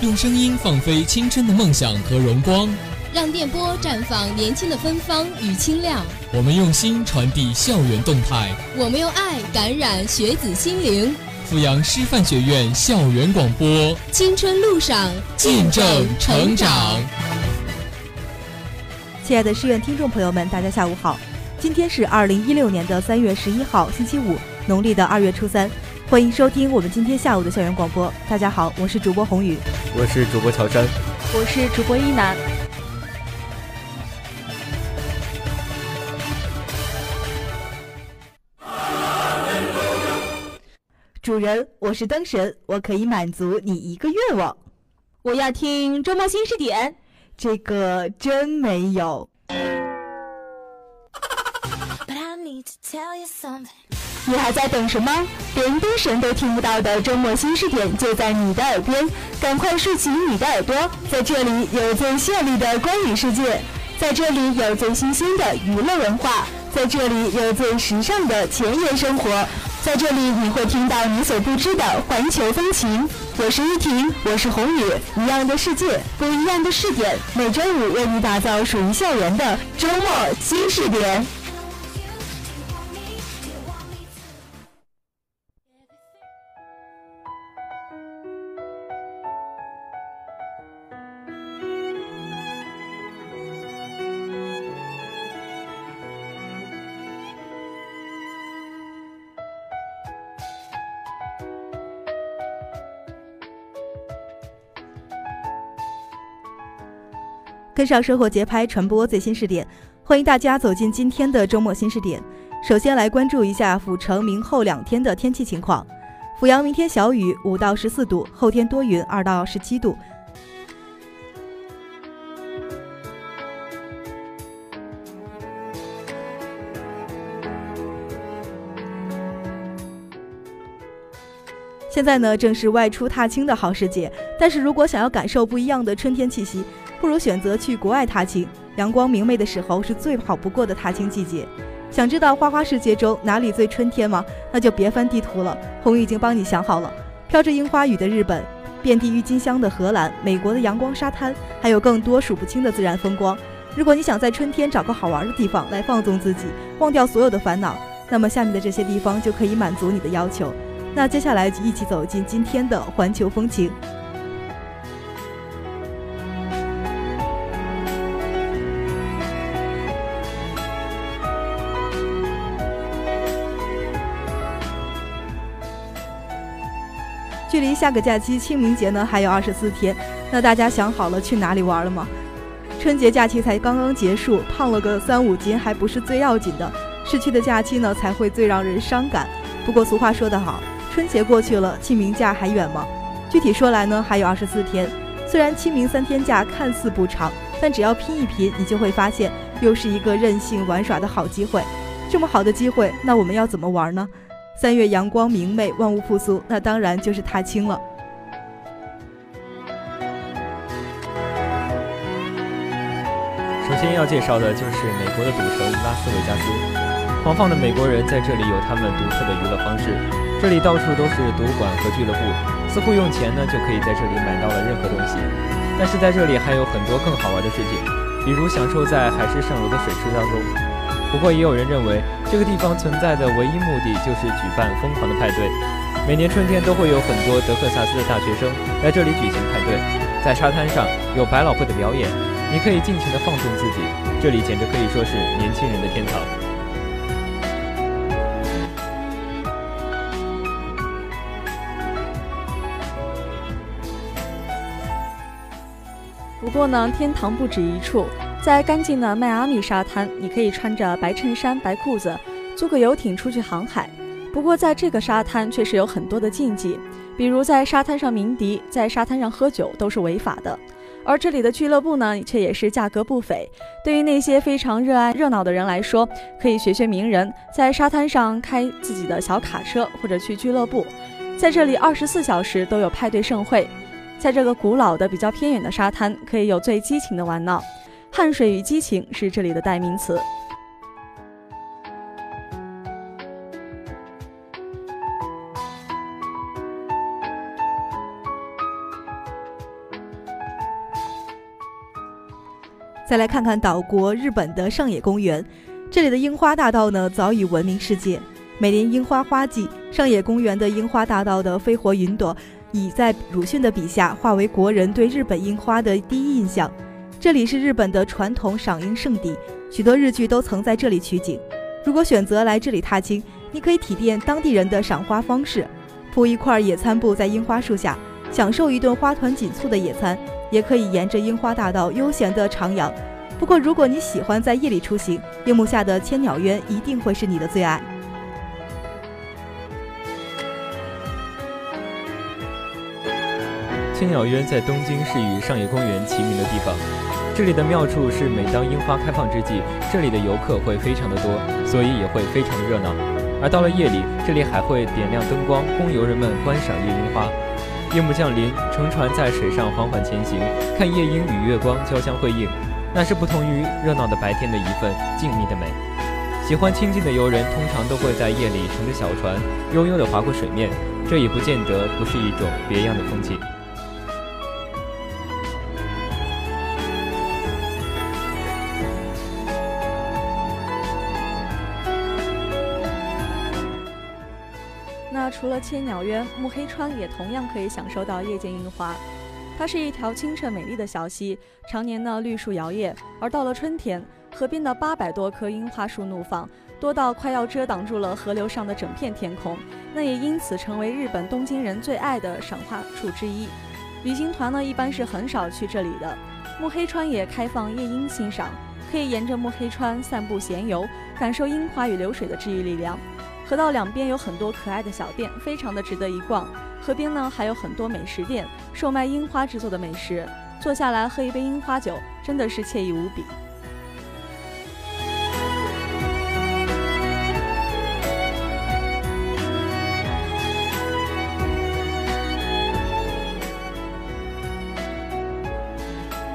用声音放飞青春的梦想和荣光，让电波绽放年轻的芬芳与清亮。我们用心传递校园动态，我们用爱感染学子心灵。阜阳师范学院校园广播，青春路上见证成长。亲爱的师院听众朋友们，大家下午好，今天是二零一六年的三月十一号，星期五，农历的二月初三。欢迎收听我们今天下午的校园广播。大家好，我是主播宏宇，我是主播乔山，我是主播一楠。主人，我是灯神，我可以满足你一个愿望。我要听周末新视点，这个真没有。你还在等什么？连灯神都听不到的周末新视点就在你的耳边，赶快竖起你的耳朵，在这里有最绚丽的光影世界，在这里有最新鲜的娱乐文化，在这里有最时尚的前沿生活，在这里你会听到你所不知的环球风情。我是玉婷，我是宏宇，一样的世界，不一样的视点，每周五为你打造属于校园的周末新视点。跟上生活节拍，传播最新视点，欢迎大家走进今天的周末新视点。首先来关注一下阜城明后两天的天气情况。阜阳明天小雨，五到十四度；后天多云，二到十七度。现在呢，正是外出踏青的好时节，但是如果想要感受不一样的春天气息，不如选择去国外踏青，阳光明媚的时候是最好不过的踏青季节。想知道花花世界中哪里最春天吗？那就别翻地图了，红已经帮你想好了。飘着樱花雨的日本，遍地郁金香的荷兰，美国的阳光沙滩，还有更多数不清的自然风光。如果你想在春天找个好玩的地方来放纵自己，忘掉所有的烦恼，那么下面的这些地方就可以满足你的要求。那接下来就一起走进今天的环球风情。距离下个假期清明节呢还有二十四天，那大家想好了去哪里玩了吗？春节假期才刚刚结束，胖了个三五斤还不是最要紧的，逝去的假期呢才会最让人伤感。不过俗话说得好，春节过去了，清明假还远吗？具体说来呢，还有二十四天。虽然清明三天假看似不长，但只要拼一拼，你就会发现又是一个任性玩耍的好机会。这么好的机会，那我们要怎么玩呢？三月阳光明媚，万物复苏，那当然就是踏青了。首先要介绍的就是美国的赌城拉斯维加斯，狂放的美国人在这里有他们独特的娱乐方式。这里到处都是赌馆和俱乐部，似乎用钱呢就可以在这里买到了任何东西。但是在这里还有很多更好玩的事情，比如享受在海市蜃楼的水池当中。不过也有人认为，这个地方存在的唯一目的就是举办疯狂的派对。每年春天都会有很多德克萨斯的大学生来这里举行派对，在沙滩上有百老汇的表演，你可以尽情的放纵自己，这里简直可以说是年轻人的天堂。不过呢，天堂不止一处。在干净的迈阿密沙滩，你可以穿着白衬衫、白裤子，租个游艇出去航海。不过，在这个沙滩却是有很多的禁忌，比如在沙滩上鸣笛，在沙滩上喝酒都是违法的。而这里的俱乐部呢，却也是价格不菲。对于那些非常热爱热闹的人来说，可以学学名人，在沙滩上开自己的小卡车，或者去俱乐部，在这里二十四小时都有派对盛会。在这个古老的、比较偏远的沙滩，可以有最激情的玩闹。汗水与激情是这里的代名词。再来看看岛国日本的上野公园这里的樱花大道呢早已闻名世界。每年樱花花季上野公园的樱花大道的飞火云朵已在鲁迅的笔下化为国人对日本樱花的第一印象。这里是日本的传统赏樱圣地，许多日剧都曾在这里取景。如果选择来这里踏青，你可以体验当地人的赏花方式，铺一块野餐布在樱花树下，享受一顿花团锦簇的野餐；也可以沿着樱花大道悠闲地徜徉。不过，如果你喜欢在夜里出行，樱木下的千鸟渊一定会是你的最爱。千鸟渊在东京是与上野公园齐名的地方。这里的妙处是，每当樱花开放之际，这里的游客会非常的多，所以也会非常的热闹。而到了夜里，这里还会点亮灯光，供游人们观赏夜樱花。夜幕降临，乘船在水上缓缓前行，看夜莺与月光交相辉映，那是不同于热闹的白天的一份静谧的美。喜欢清静的游人，通常都会在夜里乘着小船，悠悠地划过水面，这也不见得不是一种别样的风景。千鸟渊，木黑川也同样可以享受到夜间樱花。它是一条清澈美丽的小溪，常年呢绿树摇曳。而到了春天，河边的八百多棵樱花树怒放，多到快要遮挡住了河流上的整片天空。那也因此成为日本东京人最爱的赏花处之一。旅行团呢一般是很少去这里的。木黑川也开放夜樱欣赏，可以沿着木黑川散步闲游，感受樱花与流水的治愈力量。河道两边有很多可爱的小店，非常的值得一逛。河边呢还有很多美食店，售卖樱花制作的美食。坐下来喝一杯樱花酒，真的是惬意无比。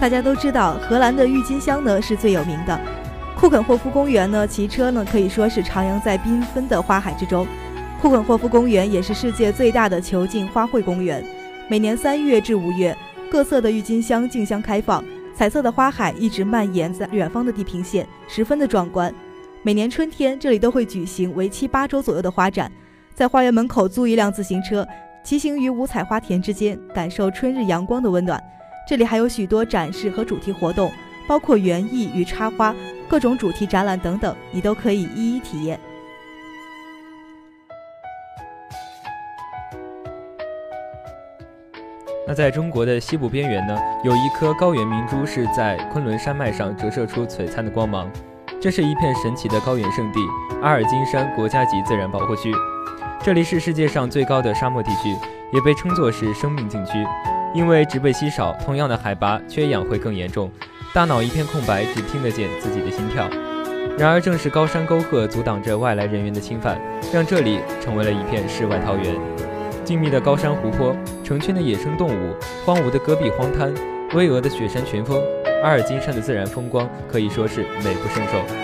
大家都知道，荷兰的郁金香呢是最有名的。库肯霍夫公园呢，骑车呢可以说是徜徉在缤纷的花海之中。库肯霍夫公园也是世界最大的球茎花卉公园，每年三月至五月，各色的郁金香竞相开放，彩色的花海一直蔓延在远方的地平线，十分的壮观。每年春天，这里都会举行为期八周左右的花展，在花园门口租一辆自行车，骑行于五彩花田之间，感受春日阳光的温暖。这里还有许多展示和主题活动，包括园艺与插花。各种主题展览等等，你都可以一一体验。那在中国的西部边缘呢，有一颗高原明珠是在昆仑山脉上折射出璀璨的光芒。这是一片神奇的高原圣地——阿尔金山国家级自然保护区。这里是世界上最高的沙漠地区，也被称作是生命禁区，因为植被稀少，同样的海拔，缺氧会更严重。大脑一片空白，只听得见自己的心跳。然而，正是高山沟壑阻挡着外来人员的侵犯，让这里成为了一片世外桃源。静谧的高山湖泊，成群的野生动物，荒芜的戈壁荒滩，巍峨的雪山群峰，阿尔金山的自然风光可以说是美不胜收。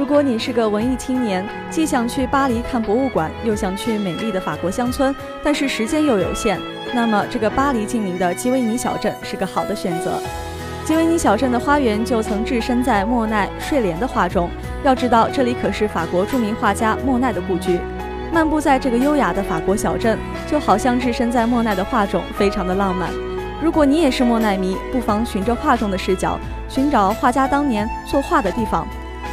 如果你是个文艺青年，既想去巴黎看博物馆，又想去美丽的法国乡村，但是时间又有限，那么这个巴黎近邻的基维尼小镇是个好的选择。基维尼小镇的花园就曾置身在莫奈《睡莲》的画中，要知道这里可是法国著名画家莫奈的故居。漫步在这个优雅的法国小镇，就好像置身在莫奈的画中，非常的浪漫。如果你也是莫奈迷，不妨循着画中的视角，寻找画家当年作画的地方。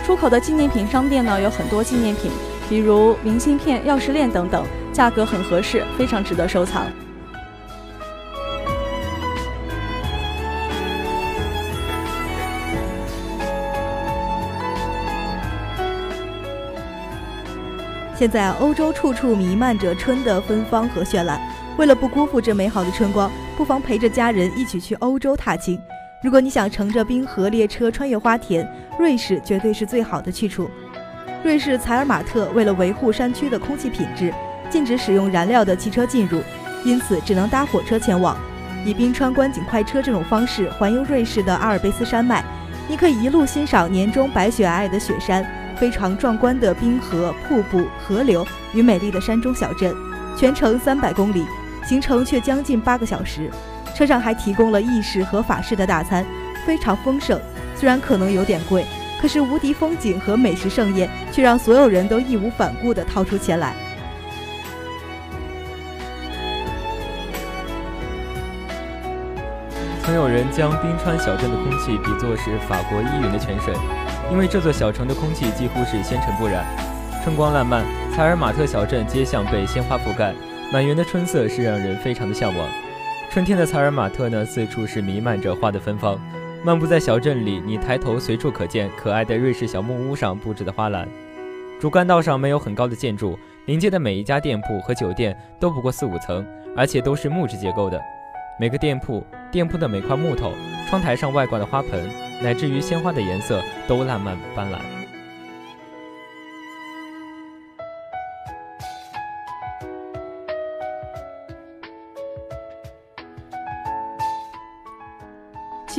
出口的纪念品商店呢，有很多纪念品，比如明信片、钥匙链等等，价格很合适，非常值得收藏。现在，欧洲处处弥漫着春的芬芳和绚烂。为了不辜负这美好的春光，不妨陪着家人一起去欧洲踏青。如果你想乘着冰河列车穿越花田，瑞士绝对是最好的去处。瑞士采尔马特为了维护山区的空气品质，禁止使用燃料的汽车进入，因此只能搭火车前往。以冰川观景快车这种方式环游瑞士的阿尔卑斯山脉，你可以一路欣赏年中白雪皑皑的雪山，非常壮观的冰河、瀑布、河流与美丽的山中小镇，全程三百公里，行程却将近八个小时。车上还提供了意式和法式的大餐，非常丰盛。虽然可能有点贵，可是无敌风景和美食盛宴却让所有人都义无反顾地掏出钱来。曾有人将冰川小镇的空气比作是法国依云的泉水，因为这座小城的空气几乎是纤尘不染，春光烂漫。采尔马特小镇街巷被鲜花覆盖，满园的春色是让人非常的向往。春天的采尔马特呢，四处是弥漫着花的芬芳。漫步在小镇里，你抬头随处可见可爱的瑞士小木屋上布置的花篮。主干道上没有很高的建筑，临街的每一家店铺和酒店都不过四五层，而且都是木质结构的。每个店铺、店铺的每块木头、窗台上外挂的花盆，乃至于鲜花的颜色都烂漫斑斓。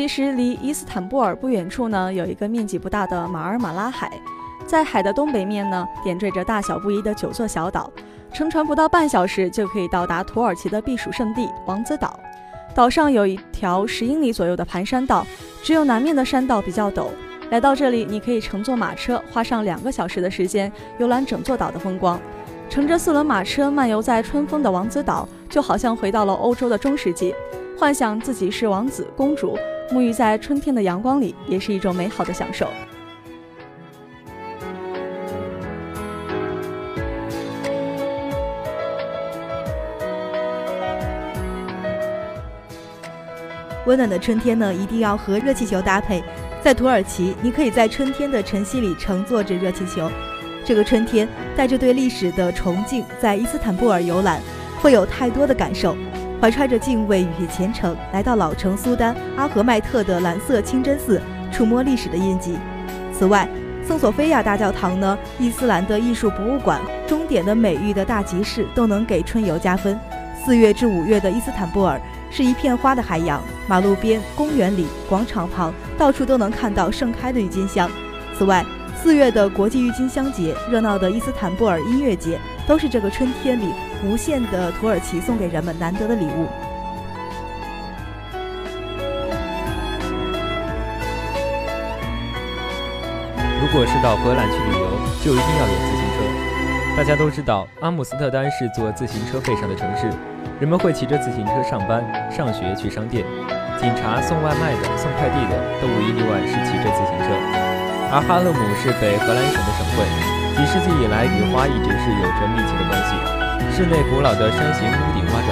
实离伊斯坦布尔不远处呢，有一个面积不大的马尔马拉海，在海的东北面呢，点缀着大小不一的九座小岛，乘船不到半小时就可以到达土耳其的避暑胜地王子岛。岛上有一条十英里左右的盘山道，只有南面的山道比较陡。来到这里，你可以乘坐马车，花上两个小时的时间游览整座岛的风光。乘着四轮马车漫游在春风的王子岛，就好像回到了欧洲的中世纪，幻想自己是王子公主。沐浴在春天的阳光里，也是一种美好的享受。温暖的春天呢，一定要和热气球搭配。在土耳其，你可以在春天的晨曦里乘坐着热气球。这个春天，带着对历史的崇敬，在伊斯坦布尔游览，会有太多的感受。怀揣着敬畏与虔诚，来到老城苏丹阿合麦特的蓝色清真寺，触摸历史的印记。此外，圣索菲亚大教堂呢，伊斯兰的艺术博物馆，终点的美誉的大集市，都能给春游加分。四月至五月的伊斯坦布尔是一片花的海洋，马路边、公园里、广场旁，到处都能看到盛开的郁金香。此外，四月的国际郁金香节，热闹的伊斯坦布尔音乐节，都是这个春天里。无限的土耳其送给人们难得的礼物。如果是到荷兰去旅游，就一定要有自行车。大家都知道，阿姆斯特丹是座自行车背上的城市，人们会骑着自行车上班、上学、去商店。警察、送外卖的、送快递的，都无一例外是骑着自行车。而哈勒姆是北荷兰省的省会，几世纪以来与花一直是有着密切的关系。室内古老的山形屋顶花转，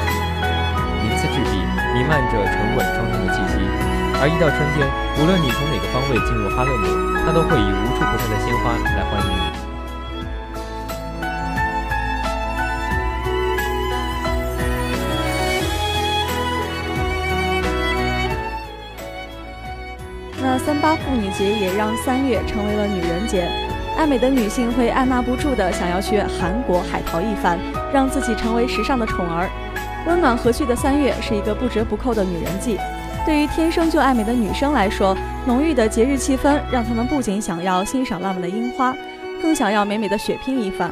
鳞次栉比，弥漫着沉稳庄重的气息。而一到春天，无论你从哪个方位进入哈勒姆，它都会以无处不在的鲜花来欢迎你。那三八妇女节也让三月成为了女人节。爱美的女性会按捺不住的想要去韩国海淘一番，让自己成为时尚的宠儿。温暖和煦的三月是一个不折不扣的女人季。对于天生就爱美的女生来说，浓郁的节日气氛让她们不仅想要欣赏浪漫的樱花，更想要美美的血拼一番。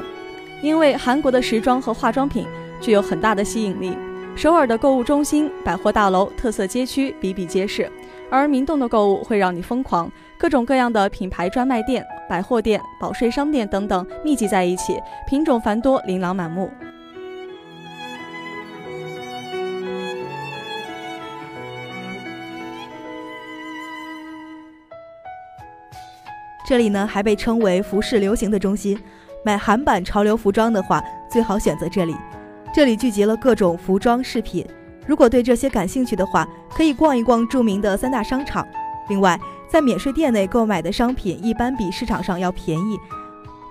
因为韩国的时装和化妆品具有很大的吸引力，首尔的购物中心、百货大楼、特色街区比比皆是，而明洞的购物会让你疯狂。各种各样的品牌专卖店、百货店、保税商店等等密集在一起，品种繁多，琳琅满目。这里呢还被称为服饰流行的中心，买韩版潮流服装的话，最好选择这里。这里聚集了各种服装饰品，如果对这些感兴趣的话，可以逛一逛著名的三大商场。另外，在免税店内购买的商品一般比市场上要便宜，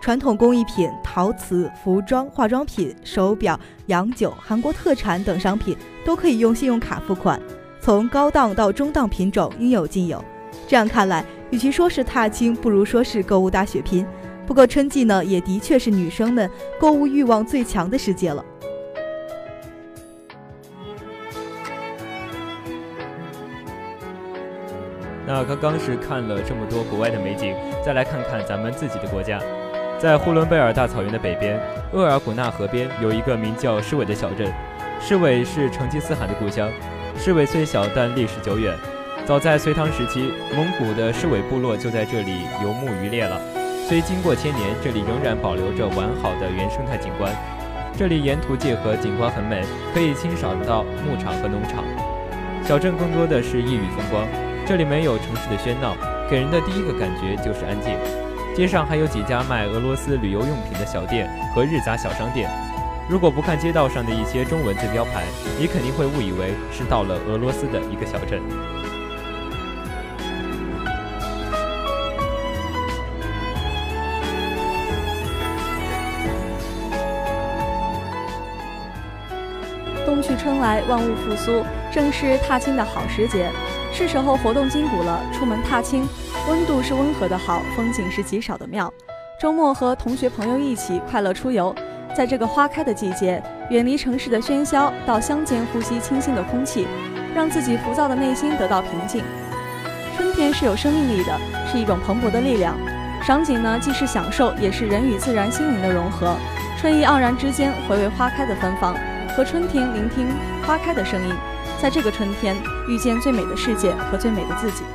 传统工艺品、陶瓷、服装、化妆品、手表、洋酒、韩国特产等商品都可以用信用卡付款，从高档到中档品种应有尽有。这样看来，与其说是踏青，不如说是购物大血拼。不过春季呢，也的确是女生们购物欲望最强的时节了。那刚刚是看了这么多国外的美景，再来看看咱们自己的国家。在呼伦贝尔大草原的北边，鄂尔古纳河边有一个名叫施韦的小镇。施韦是成吉思汗的故乡。施韦虽小，但历史久远。早在隋唐时期，蒙古的施韦部落就在这里游牧渔猎了。虽经过千年，这里仍然保留着完好的原生态景观。这里沿途界河景观很美，可以欣赏到牧场和农场。小镇更多的是异域风光，这里没有城市的喧闹，给人的第一个感觉就是安静。街上还有几家卖俄罗斯旅游用品的小店和日杂小商店。如果不看街道上的一些中文字标牌，你肯定会误以为是到了俄罗斯的一个小镇。冬去春来，万物复苏，正是踏青的好时节，是时候活动筋骨了。出门踏青，温度是温和的好，风景是极少的妙。周末和同学朋友一起快乐出游。在这个花开的季节，远离城市的喧嚣，到乡间呼吸清新的空气，让自己浮躁的内心得到平静。春天是有生命力的，是一种蓬勃的力量。赏景呢，既是享受，也是人与自然心灵的融合。春意盎然之间，回味花开的芬芳，和春天聆听花开的声音，在这个春天遇见最美的世界和最美的自己。